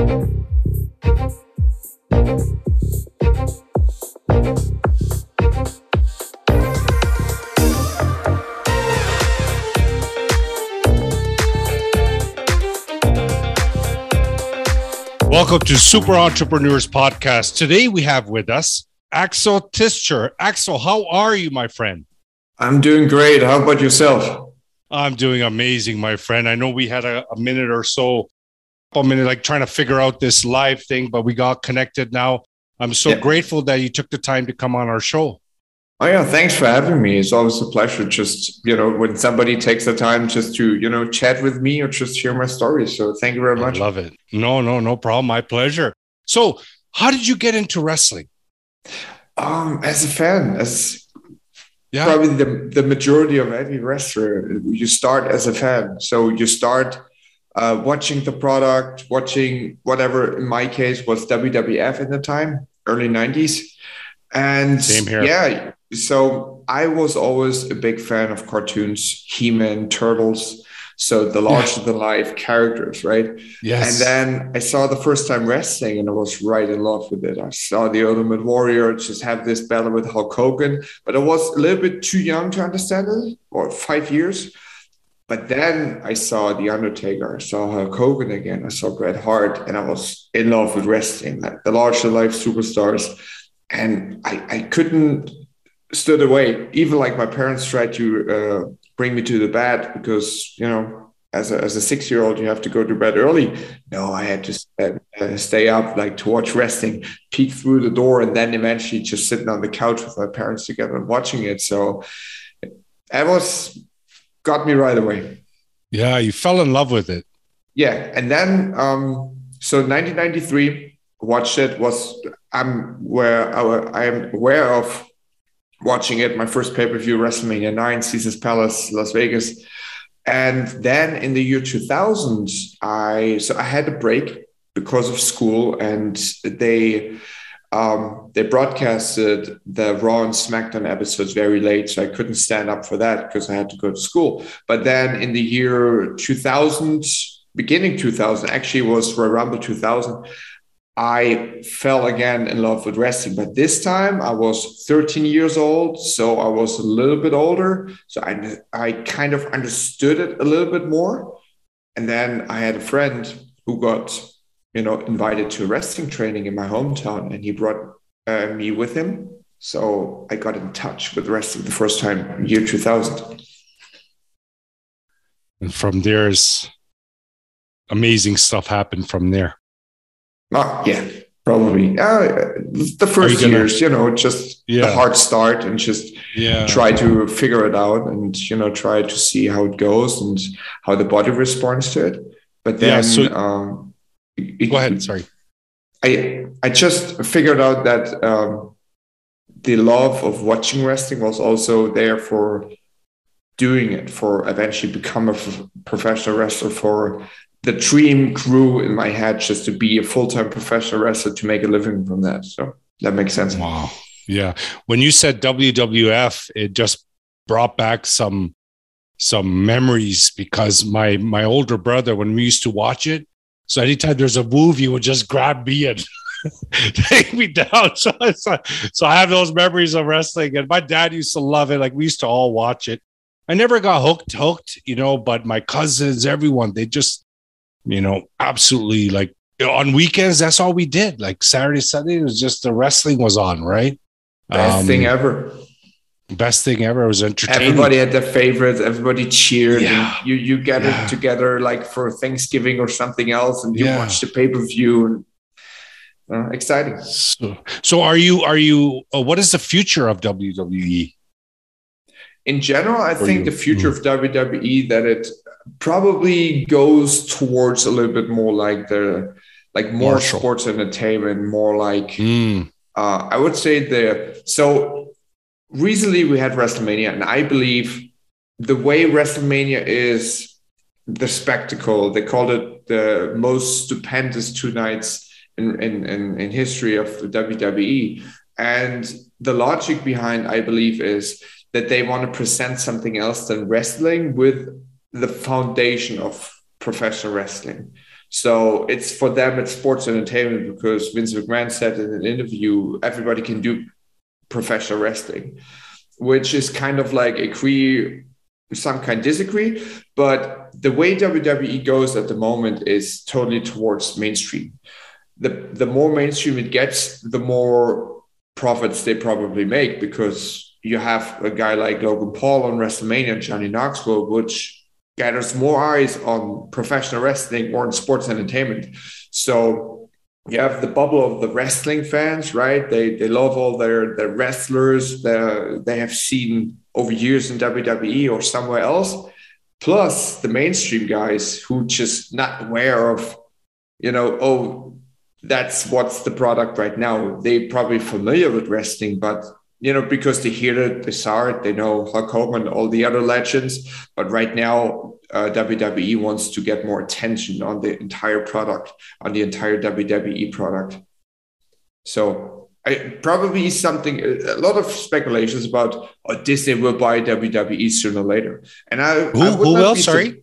Welcome to Super Entrepreneurs Podcast. Today we have with us Axel Tischer. Axel, how are you, my friend? I'm doing great. How about yourself? I'm doing amazing, my friend. I know we had a, a minute or so, a minute, like trying to figure out this live thing, but we got connected now. I'm so yeah. grateful that you took the time to come on our show. Oh yeah, thanks for having me. It's always a pleasure. Just you know, when somebody takes the time just to you know chat with me or just hear my story. So thank you very much. I love it. No, no, no problem. My pleasure. So, how did you get into wrestling? Um, as a fan, as yeah. probably the the majority of any wrestler, you start as a fan. So you start uh, watching the product, watching whatever. In my case, was WWF at the time, early '90s. And Same here. yeah, so I was always a big fan of cartoons, He-Man, Turtles. So the larger than life characters, right? Yes. And then I saw the first time wrestling and I was right in love with it. I saw the Ultimate Warrior just have this battle with Hulk Hogan, but I was a little bit too young to understand it, or five years. But then I saw The Undertaker, I saw Hulk Hogan again, I saw Bret Hart, and I was in love with wrestling, like the larger life superstars. And I, I couldn't stood away. Even like my parents tried to uh, bring me to the bed because you know, as a as a six year old, you have to go to bed early. No, I had to uh, stay up like to watch wrestling, peek through the door, and then eventually just sitting on the couch with my parents together and watching it. So I was got me right away. Yeah, you fell in love with it. Yeah, and then um, so 1993 watched it was I'm where I, I'm aware of watching it. My first pay per view, WrestleMania 9, Caesars Palace, Las Vegas. And then in the year 2000, I so I had a break because of school, and they um, they broadcasted the Raw and SmackDown episodes very late, so I couldn't stand up for that because I had to go to school. But then in the year 2000, beginning 2000, actually was Royal Rumble 2000, I fell again in love with wrestling, but this time I was 13 years old, so I was a little bit older. So I, I kind of understood it a little bit more. And then I had a friend who got, you know, invited to wrestling training in my hometown, and he brought uh, me with him. So I got in touch with wrestling the first time, year 2000. And from there's amazing stuff happened from there. Not yeah, probably. Uh, the first gonna, years, you know, just yeah. the hard start and just yeah. try to figure it out and you know try to see how it goes and how the body responds to it. But then, yeah, so, um, go ahead. Sorry. I I just figured out that um, the love of watching wrestling was also there for doing it for eventually become a professional wrestler for the dream grew in my head just to be a full-time professional wrestler to make a living from that. So that makes sense. Wow. Yeah. When you said WWF, it just brought back some some memories because my my older brother, when we used to watch it, so anytime there's a movie, would just grab me and take me down. So, so, so I have those memories of wrestling, and my dad used to love it. Like we used to all watch it. I never got hooked, hooked, you know, but my cousins, everyone, they just you know, absolutely like on weekends, that's all we did. Like Saturday, Sunday, it was just the wrestling was on, right? Best um, thing ever. Best thing ever. It was entertaining. Everybody had their favorites. Everybody cheered. Yeah. you you gathered yeah. together like for Thanksgiving or something else, and you yeah. watch the pay per view. And uh, exciting. So, so are you? Are you? Uh, what is the future of WWE? In general, I think you? the future mm. of WWE that it probably goes towards a little bit more like the like more sports entertainment, more like mm. uh, I would say the so recently we had WrestleMania, and I believe the way WrestleMania is the spectacle. They called it the most stupendous two nights in in, in, in history of WWE. And the logic behind, I believe, is that they want to present something else than wrestling with the foundation of professional wrestling. So it's for them, it's sports entertainment because Vince McMahon said in an interview, everybody can do professional wrestling, which is kind of like agree, some kind disagree. But the way WWE goes at the moment is totally towards mainstream. The, the more mainstream it gets, the more profits they probably make because you have a guy like Logan Paul on WrestleMania, Johnny Knoxville, which gathers more eyes on professional wrestling or in sports entertainment. So you have the bubble of the wrestling fans, right? They they love all their their wrestlers that they have seen over years in WWE or somewhere else. Plus the mainstream guys who just not aware of, you know, oh, that's what's the product right now. They probably familiar with wrestling, but you know, because they hear it, they saw it, they know Hulk Hogan, all the other legends. But right now, uh, WWE wants to get more attention on the entire product, on the entire WWE product. So I probably something a lot of speculations about oh, Disney will buy WWE sooner or later. And I who, I who will? Sorry.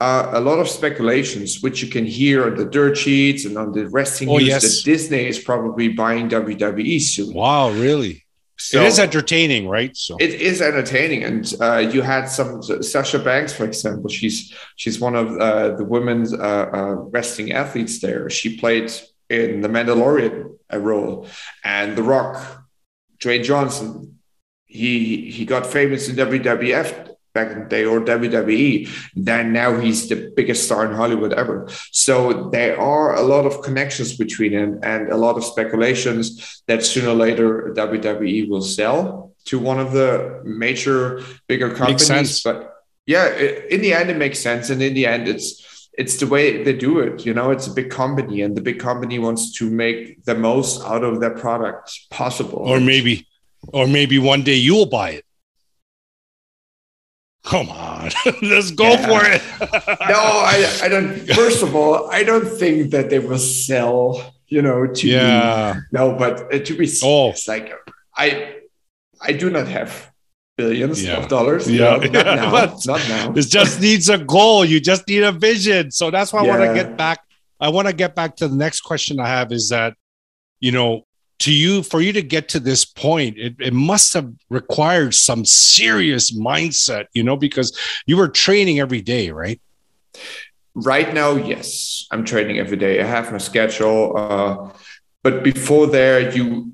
Uh, a lot of speculations, which you can hear on the dirt sheets and on the wrestling oh, news, yes. that Disney is probably buying WWE soon. Wow, really? So it is entertaining, right? So it is entertaining, and uh, you had some Sasha Banks, for example. She's she's one of uh, the women's uh, uh wrestling athletes there. She played in the Mandalorian a role, and The Rock, Dwayne Johnson. He he got famous in WWF back in the day or WWE. Then now he's the biggest star in Hollywood ever. So there are a lot of connections between them and a lot of speculations that sooner or later WWE will sell to one of the major bigger companies. But yeah, in the end, it makes sense. And in the end, it's it's the way they do it. You know, it's a big company, and the big company wants to make the most out of their product possible. Or maybe, or maybe one day you'll buy it. Come on, let's go yeah. for it. no, I, I don't. First of all, I don't think that they will sell. You know, to yeah. No, but uh, to be oh. like I, I do not have billions yeah. of dollars. Yeah, no, not now. not now. This just needs a goal. You just need a vision. So that's why yeah. I want to get back. I want to get back to the next question I have. Is that you know to you for you to get to this point it, it must have required some serious mindset you know because you were training every day right? Right now yes i'm training every day. I have my schedule uh, but before there you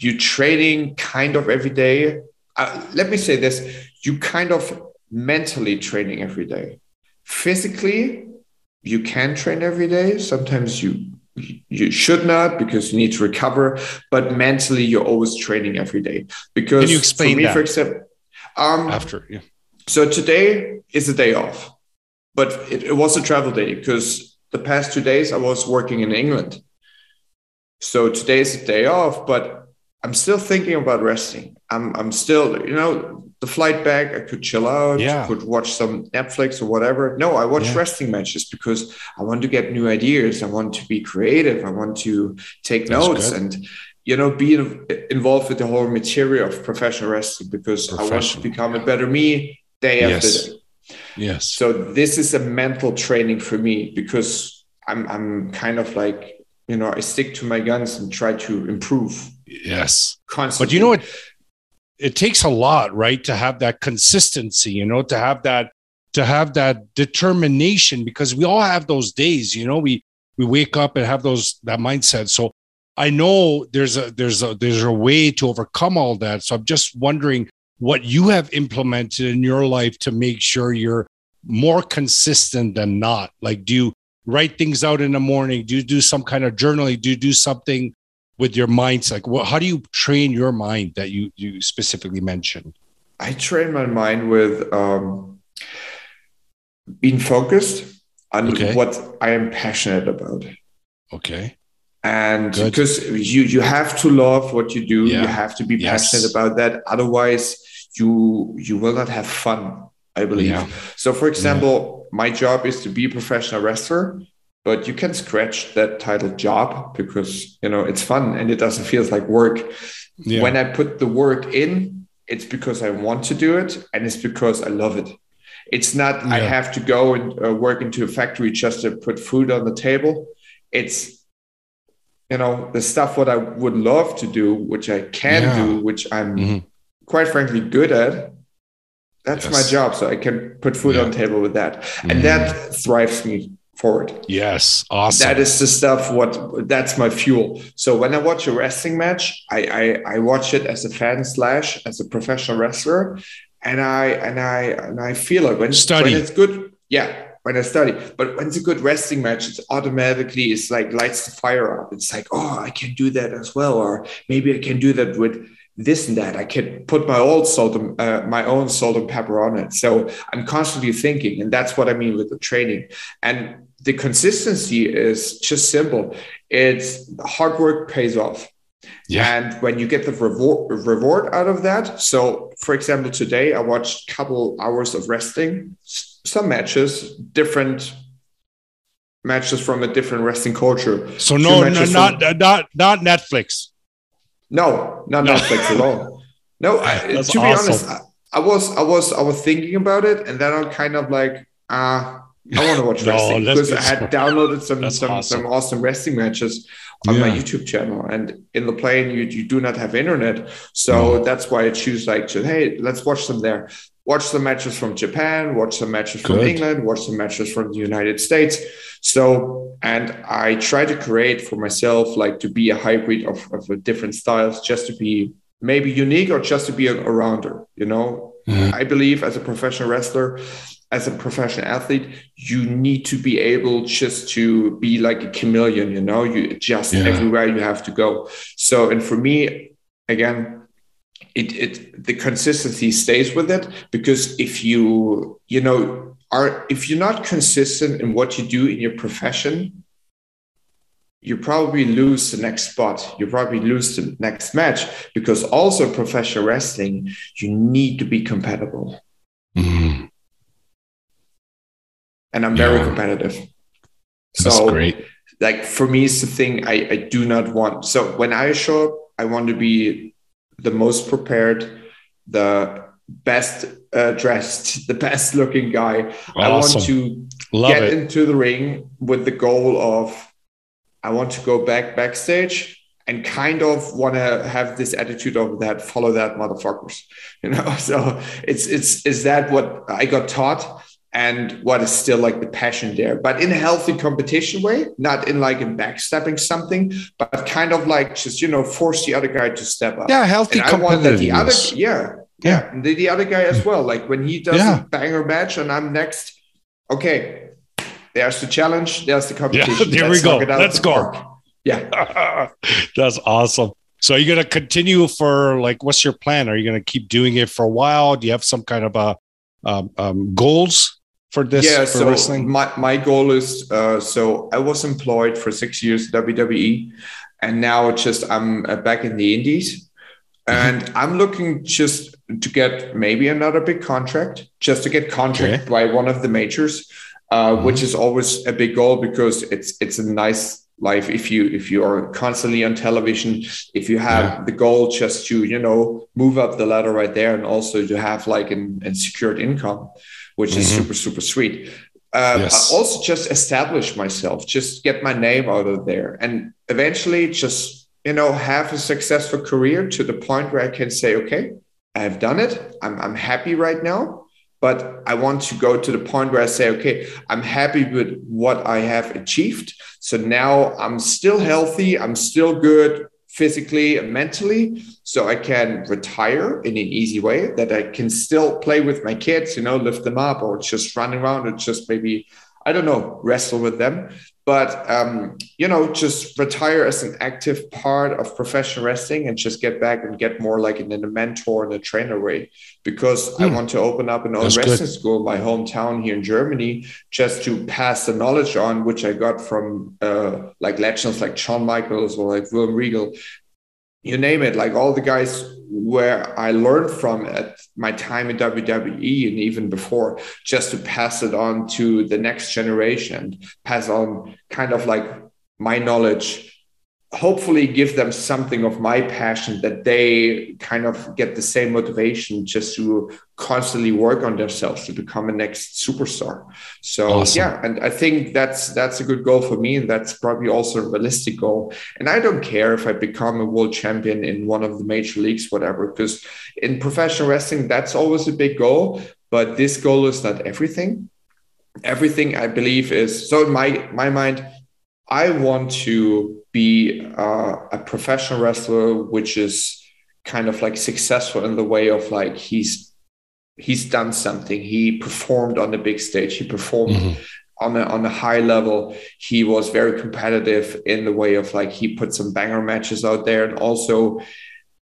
you training kind of every day. Uh, let me say this you kind of mentally training every day. Physically you can train every day. Sometimes you you should not because you need to recover but mentally you're always training every day. Because Can you explain for me that? for example um, after yeah. so today is a day off but it, it was a travel day because the past two days i was working in england. So today is a day off but i'm still thinking about resting i'm, I'm still you know the flight back, I could chill out, yeah. could watch some Netflix or whatever. No, I watch yeah. wrestling matches because I want to get new ideas. I want to be creative. I want to take That's notes good. and you know be involved with the whole material of professional wrestling because professional. I want to become a better me day yes. after day. Yes. So this is a mental training for me because I'm I'm kind of like you know I stick to my guns and try to improve. Yes. Constantly. But you know what? it takes a lot, right, to have that consistency, you know, to have that to have that determination because we all have those days, you know, we we wake up and have those that mindset. So I know there's a there's a there's a way to overcome all that. So I'm just wondering what you have implemented in your life to make sure you're more consistent than not. Like, do you write things out in the morning? Do you do some kind of journaling? Do you do something with your mindset? Like, what, how do you train your mind that you you specifically mentioned? I train my mind with um, being focused on okay. what I am passionate about. Okay. And Good. because you you have to love what you do, yeah. you have to be yes. passionate about that. Otherwise, you you will not have fun. I believe. Yeah. So, for example, yeah. my job is to be a professional wrestler, but you can scratch that title job because you know it's fun and it doesn't feel like work yeah. when i put the work in it's because i want to do it and it's because i love it It's not yeah. I have to go and uh, work into a factory just to put food on the table. It's you know the stuff what I would love to do, which I can yeah. do, which I'm mm-hmm. quite frankly good at. That's yes. my job, so I can put food on the table with that, mm-hmm. and that thrives me forward. Yes, awesome. That is the stuff. What that's my fuel. So when I watch a wrestling match, I I, I watch it as a fan slash as a professional wrestler, and I and I and I feel it when, study. when it's good. Yeah, when I study. But when it's a good wrestling match, it's automatically it's like lights the fire up. It's like, oh, I can do that as well, or maybe I can do that with this and that. I can put my old salt, and, uh, my own salt and pepper on it. So I'm constantly thinking, and that's what I mean with the training. And the consistency is just simple. It's hard work pays off. Yeah. And when you get the reward, reward out of that, so for example, today I watched a couple hours of wrestling, some matches, different matches from a different wrestling culture. So no, no not, from, not not Netflix. No, not no. Netflix at all. No, I, to awesome. be honest, I, I, was I was I was thinking about it, and then I'm kind of like, ah. Uh, I want to watch no, wrestling because I had downloaded some some, awesome. some awesome wrestling matches on yeah. my YouTube channel. And in the plane, you, you do not have internet. So no. that's why I choose like to, hey, let's watch them there. Watch the matches from Japan, watch the matches Good. from England, watch the matches from the United States. So, and I try to create for myself, like to be a hybrid of, of different styles, just to be maybe unique or just to be a, a rounder, you know? Mm-hmm. I believe as a professional wrestler, as a professional athlete, you need to be able just to be like a chameleon, you know, you adjust yeah. everywhere you have to go. So, and for me, again, it, it the consistency stays with it because if you, you know, are if you're not consistent in what you do in your profession, you probably lose the next spot. You probably lose the next match because also professional wrestling, you need to be compatible. Mm-hmm and I'm very yeah. competitive. That's so, great. Like for me, it's the thing I, I do not want. So when I show up, I want to be the most prepared, the best uh, dressed, the best looking guy. Awesome. I want to Love get it. into the ring with the goal of I want to go back backstage and kind of want to have this attitude of that follow that motherfuckers you know so it's it's is that what i got taught and what is still like the passion there, but in a healthy competition way, not in like in backstepping something, but kind of like just you know force the other guy to step up. Yeah, healthy. And I want that the other, yeah, yeah, and the, the other guy as well. Like when he does yeah. a banger match and I'm next, okay, there's the challenge, there's the competition. Yeah, there Let's we go. Let's go. Park. Yeah, that's awesome. So are you going to continue for like what's your plan? Are you going to keep doing it for a while? Do you have some kind of a um, um, goals for this yeah, for so wrestling? My, my goal is uh, so I was employed for six years WWE, and now just I'm uh, back in the Indies. And. I'm looking just to get maybe another big contract, just to get contract okay. by one of the majors, uh, mm-hmm. which is always a big goal because it's it's a nice life if you if you are constantly on television if you have yeah. the goal just to you know move up the ladder right there and also to have like an, an secured income which mm-hmm. is super super sweet. Um, yes. I also just establish myself, just get my name out of there, and eventually just you know have a successful career to the point where I can say, okay, I've done it. I'm I'm happy right now, but I want to go to the point where I say, okay, I'm happy with what I have achieved. So now I'm still healthy. I'm still good physically and mentally so i can retire in an easy way that i can still play with my kids you know lift them up or just run around or just maybe i don't know wrestle with them but um, you know just retire as an active part of professional wrestling and just get back and get more like in a mentor and a trainer way because mm. i hmm. want to open up an own That's wrestling good. school in my hometown here in germany just to pass the knowledge on which i got from uh, like legends like Shawn Michaels or like William Regal you name it, like all the guys where I learned from at my time in WWE and even before, just to pass it on to the next generation pass on kind of like my knowledge hopefully give them something of my passion that they kind of get the same motivation just to constantly work on themselves to become a next superstar. So awesome. yeah and i think that's that's a good goal for me and that's probably also a realistic goal. And i don't care if i become a world champion in one of the major leagues whatever because in professional wrestling that's always a big goal but this goal is not everything. Everything i believe is so in my my mind i want to be uh, a professional wrestler, which is kind of like successful in the way of like he's he's done something. He performed on the big stage. He performed mm-hmm. on a on a high level. He was very competitive in the way of like he put some banger matches out there, and also.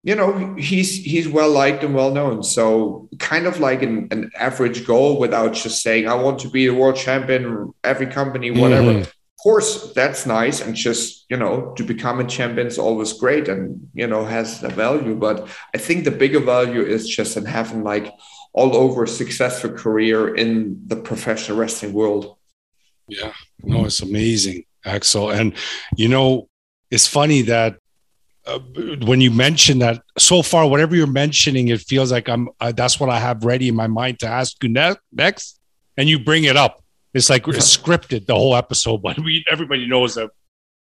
You know, he's he's well liked and well known. So kind of like an, an average goal without just saying, I want to be the world champion, every company, whatever. Mm-hmm course that's nice and just you know to become a champion is always great and you know has the value. But i think the bigger value is just in having like all over a successful career in the professional wrestling world. Yeah. No it's amazing axel. And you know it's funny that uh, when you mention that so far whatever you're mentioning it feels like i'm uh, that's what i have ready in my mind to ask you ne- next and you bring it up it's like scripted the whole episode, but we everybody knows that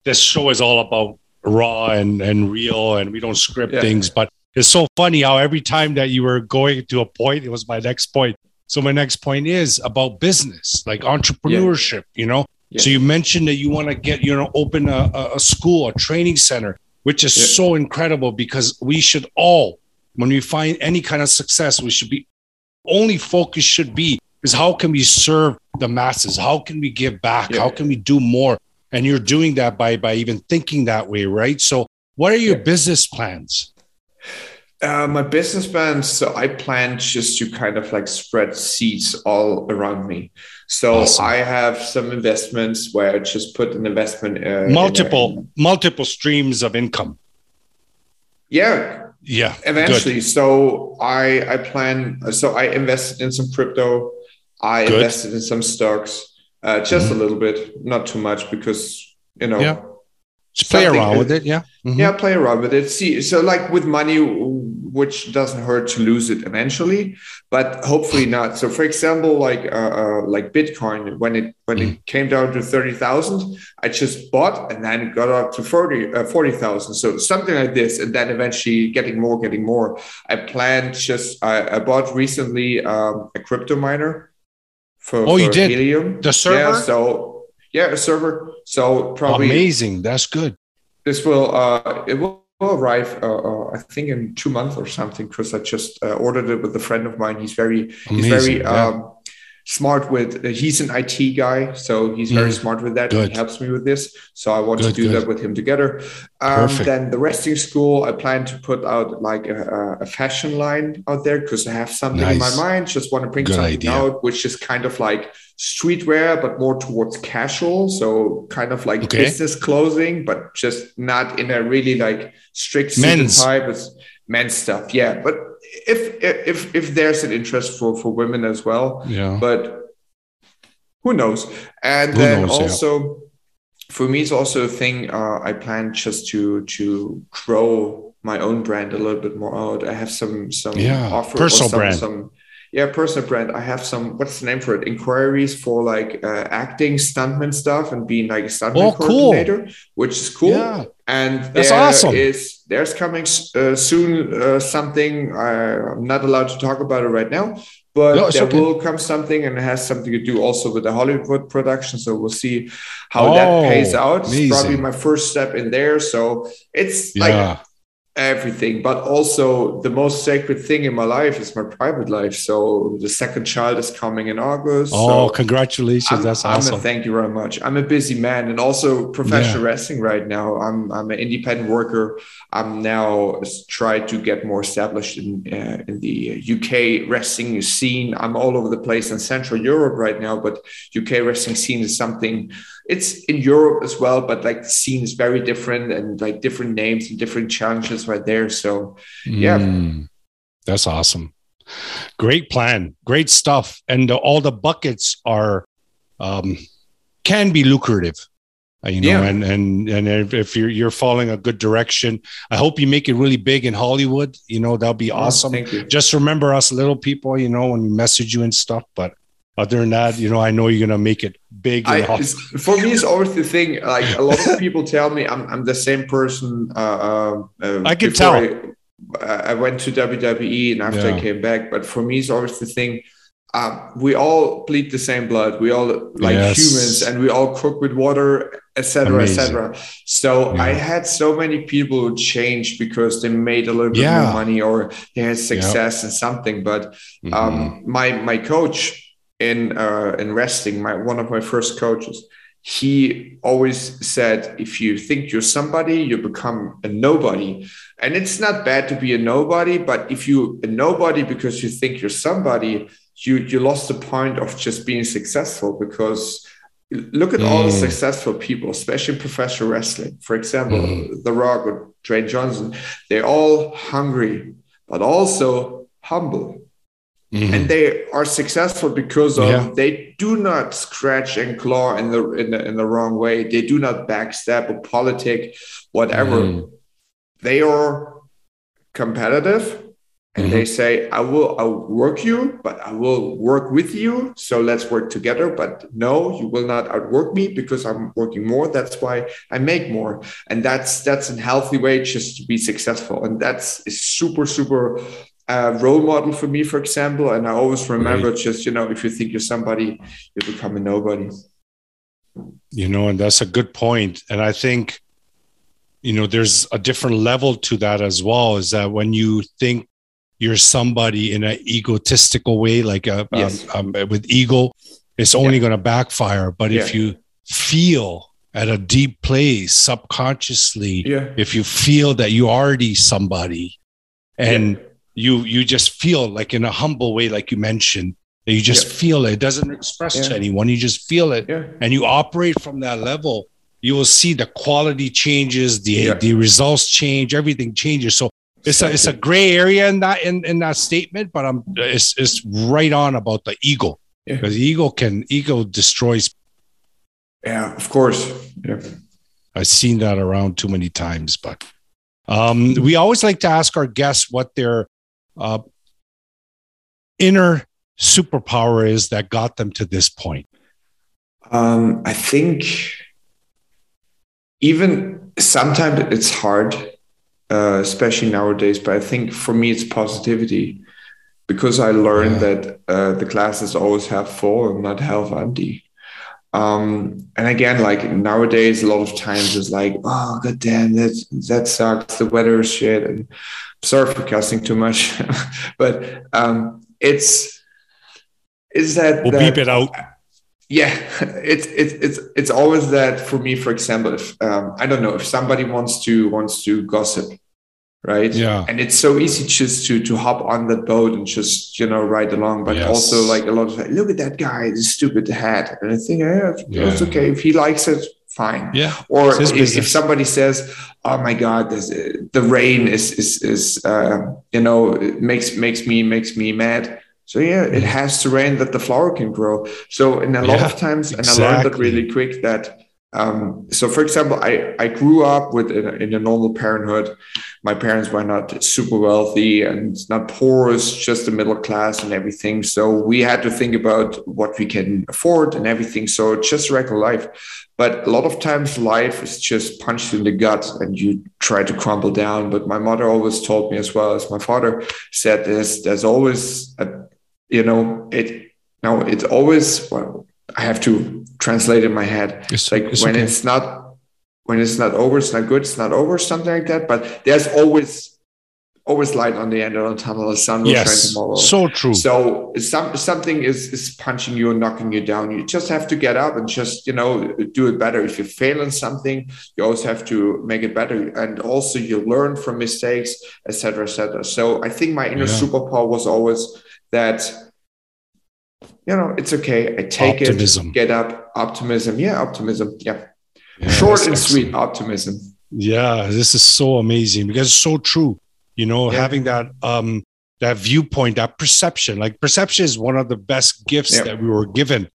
this show is all about raw and and real, and we don't script yeah. things. But it's so funny how every time that you were going to a point, it was my next point. So my next point is about business, like entrepreneurship. Yeah. You know, yeah. so you mentioned that you want to get you know open a, a school, a training center, which is so incredible because we should all, when we find any kind of success, we should be only focus should be is how can we serve the masses? How can we give back? Yeah. How can we do more? And you're doing that by by even thinking that way, right? So, what are your yeah. business plans? Uh, my business plans. So I plan just to kind of like spread seeds all around me. So awesome. I have some investments where I just put an investment. Uh, multiple in multiple streams of income. Yeah, yeah eventually good. so i i plan so i invested in some crypto I Good. invested in some stocks, uh, just mm-hmm. a little bit, not too much, because you know. Yeah. Just play around with it, yeah. Mm-hmm. Yeah, play around with it. See, so like with money, which doesn't hurt to lose it eventually, but hopefully not. So, for example, like uh, uh like Bitcoin, when it when mm-hmm. it came down to thirty thousand, I just bought and then it got up to 40 uh, 40,000. So something like this, and then eventually getting more, getting more. I planned just I, I bought recently um, a crypto miner for, oh, for you did Helium. The server. Yeah, so yeah, a server. So probably amazing. That's good. This will uh, it will arrive uh, uh, I think in two months or something because I just uh, ordered it with a friend of mine. He's very amazing, he's very yeah. um, smart with uh, he's an IT guy, so he's very mm, smart with that. Good. He helps me with this, so I want good, to do good. that with him together. Um, then the wrestling school, I plan to put out like a, a fashion line out there because I have something nice. in my mind. Just want to bring something idea. out, which is kind of like streetwear, but more towards casual. So kind of like okay. business clothing, but just not in a really like strict men's type. It's men's stuff, yeah, but if if if there's an interest for for women as well. Yeah. But who knows? And who then knows, also. Yeah. For me, it's also a thing. Uh, I plan just to to grow my own brand a little bit more out. I have some some yeah, offer personal some, brand. Some, yeah personal brand i have some what's the name for it inquiries for like uh, acting stuntman stuff and being like a stuntman oh, coordinator cool. which is cool yeah. and that's awesome is there's coming uh, soon uh, something i'm not allowed to talk about it right now but no, there okay. will come something and it has something to do also with the hollywood production so we'll see how oh, that pays out amazing. it's probably my first step in there so it's yeah. like everything but also the most sacred thing in my life is my private life. So the second child is coming in august oh so congratulations. I'm, that's awesome a, thank you very much. I'm a busy man and also professional yeah. wrestling right now. I'm i'm an independent worker. I'm now trying to get more established in uh, in the uk wrestling scene. I'm all over the place in central europe right now but uk wrestling scene is something it's in Europe as well, but like the scene is very different and like different names and different challenges right there. So yeah. Mm, that's awesome. Great plan. Great stuff. And all the buckets are um can be lucrative. Uh, you know, yeah. and and and if, you're you're following a good direction, I hope you make it really big in Hollywood. You know, that'll be oh, awesome. Just remember us little people. You know, when we message you and stuff. But other than that, you know, I know you're gonna make it big. I, for me, it's always the thing. Like a lot of people tell me, I'm I'm the same person. Uh, uh, uh I can tell. I, I, went to WWE and after yeah. I came back, but for me, it's always the thing uh, we all bleed the same blood. We all like yes. humans, and we all cook with water, etc., etc. So yeah. I had so many people who changed because they made a little bit yeah. more money or they had success in something. But mm-hmm. um, my my coach in uh, in wrestling, my one of my first coaches, he always said, if you think you're somebody, you become a nobody. And it's not bad to be a nobody, but if you a nobody because you think you're somebody you you lost the point of just being successful because look at mm. all the mm. successful people, especially in professional wrestling. For example, mm. The Rock or Dwayne Johnson, they're all hungry, but also humble. Mm-hmm. And they are successful because of yeah. they do not scratch and claw in the, in the in the wrong way. They do not backstab or politic, whatever. Mm. They are competitive and mm-hmm. they say i will outwork you but i will work with you so let's work together but no you will not outwork me because i'm working more that's why i make more and that's that's a healthy way just to be successful and that's is super super uh, role model for me for example and i always remember right. just you know if you think you're somebody you become a nobody you know and that's a good point. and i think you know there's a different level to that as well is that when you think you're somebody in an egotistical way, like a, um, yes. um, um, with ego, it's only yeah. going to backfire. But yeah. if you feel at a deep place subconsciously, yeah. if you feel that you already somebody, and you you just feel like in a humble way, like you mentioned, that you just feel it. it doesn't express to anyone. You just feel it, and you operate from that level. You will see the quality changes, the the results change, everything changes. So it's a, it's a gray area in that in, in that statement, but I'm it's it's right on about the ego because yeah. ego can ego destroys. Yeah, of course. Yeah, I've seen that around too many times, but um, we always like to ask our guests what their uh, inner superpower is that got them to this point. Um, I think even sometimes it's hard uh, especially nowadays. But I think for me, it's positivity because I learned yeah. that uh, the glasses always have full and not half empty. Um, and again, like nowadays, a lot of times it's like, oh god damn, that that sucks. The weather is shit. And sorry for cussing too much, but um, it's is that we'll that, beep it out. Yeah, it's it's it's it's always that for me. For example, if um, I don't know if somebody wants to wants to gossip, right? Yeah, and it's so easy just to to hop on that boat and just you know ride along. But yes. also like a lot of like, look at that guy, the stupid hat, and I think yeah, yeah. it's okay if he likes it. Fine. Yeah. Or if, if, somebody says, "Oh my God, this, the rain is is is uh, you know makes makes me makes me mad," So yeah, it has to rain that the flower can grow. So in a lot yeah, of times, exactly. and I learned that really quick that. Um, so for example, I, I grew up with in a, in a normal parenthood. My parents were not super wealthy and not poor, it's just the middle class and everything. So we had to think about what we can afford and everything. So just regular life. But a lot of times life is just punched in the gut and you try to crumble down. But my mother always told me as well as my father said there's there's always a you know it now it's always well i have to translate in my head. It's, like it's when okay. it's not when it's not over it's not good it's not over something like that. But there's always always light on the end of the tunnel. The sun will yes, shine tomorrow. So true. So some, something is is punching you and knocking you down you just have to get up and just you know do it better. If you fail in something you also have to make it better. And also you learn from mistakes etc etc so i think my inner yeah. superpower was always that you know it's okay i take optimism. it get up optimism yeah optimism yeah, yeah short and sweet optimism yeah this is so amazing because it's so true you know yeah. having that um that viewpoint that perception like perception is one of the best gifts yeah. that we were given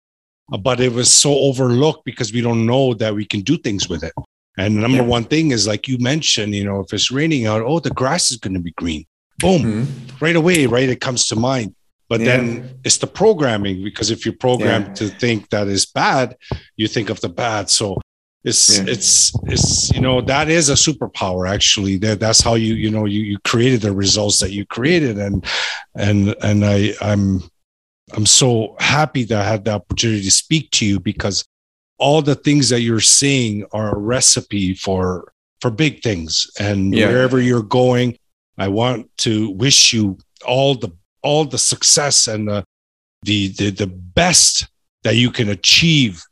but it was so overlooked because we don't know that we can do things with it. And the number yeah. one thing is like you mentioned, you know, if it's raining out, oh, the grass is going to be green. Boom, mm-hmm. right away, right? It comes to mind. But yeah. then it's the programming because if you're programmed yeah. to think that is bad, you think of the bad. So it's yeah. it's it's you know that is a superpower actually. That that's how you you know you you created the results that you created and and and I I'm I'm so happy that I had the opportunity to speak to you because all the things that you're seeing are a recipe for for big things and yeah. wherever you're going i want to wish you all the all the success and the the the, the best that you can achieve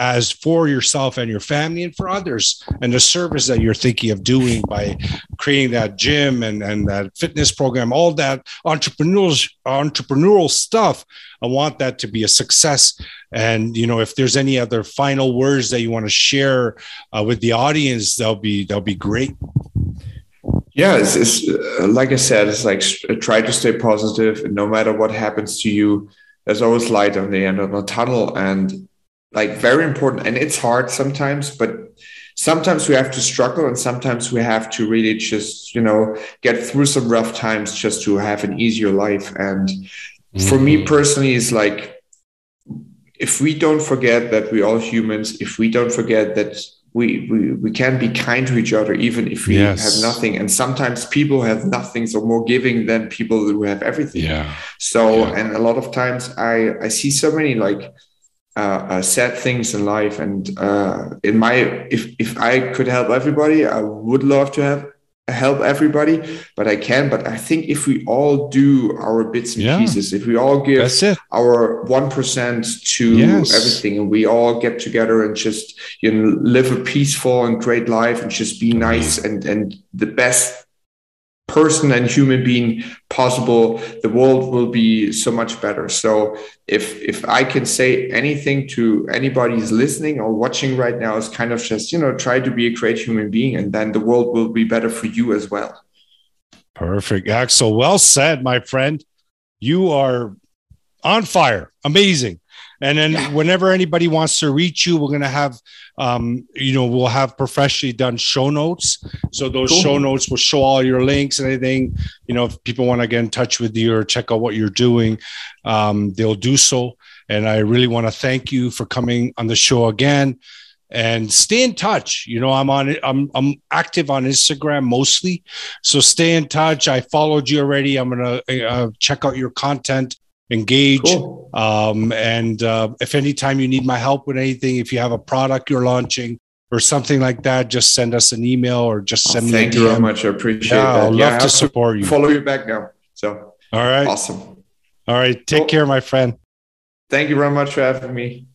as for yourself and your family and for others and the service that you're thinking of doing by creating that gym and, and that fitness program all that entrepreneurial entrepreneurial stuff. I want that to be a success. And you know if there's any other final words that you want to share uh, with the audience that'll be that'll be great yeah it's, it's uh, like i said it's like try to stay positive and no matter what happens to you there's always light on the end of the tunnel and like very important and it's hard sometimes but sometimes we have to struggle and sometimes we have to really just you know get through some rough times just to have an easier life and mm-hmm. for me mm-hmm. personally it's like if we don't forget that we're all humans if we don't forget that we, we we can be kind to each other even if we yes. have nothing and sometimes people have nothing so more giving than people who have everything yeah so yeah. and a lot of times i i see so many like uh, uh, sad things in life. And uh, in my, if if I could help everybody, I would love to have help everybody, but I can. But I think if we all do our bits and yeah. pieces, if we all give our one percent to yes. everything, and we all get together and just you know live a peaceful and great life and just be nice and and the best person and human being possible the world will be so much better. So if if i can say anything to anybody who's listening or watching right now is kind of just you know try to be a great human being and then the world will be better for you as well. Perfect axel. Well said my friend. You are on fire. Amazing and then yeah. whenever anybody wants to reach you, we're going to have, um, you know, we'll have professionally done show notes. So those cool. show notes will show all your links and anything. You know, if people want to get in touch with you or check out what you're doing, um, they'll do so. And I really want to thank you for coming on the show again and stay in touch. You know, I'm on I'm I'm active on Instagram mostly, so stay in touch. I followed you already. I'm gonna uh, check out your content engage. Cool. Um, and uh, if anytime you need my help with anything, if you have a product you're launching or something like that, just send us an email or just send oh, me. Thank you very much. I appreciate yeah, that. I'd yeah, love to support you. Follow you back now. So all right, awesome. All right, take cool. care, my friend. Thank you very much for having me.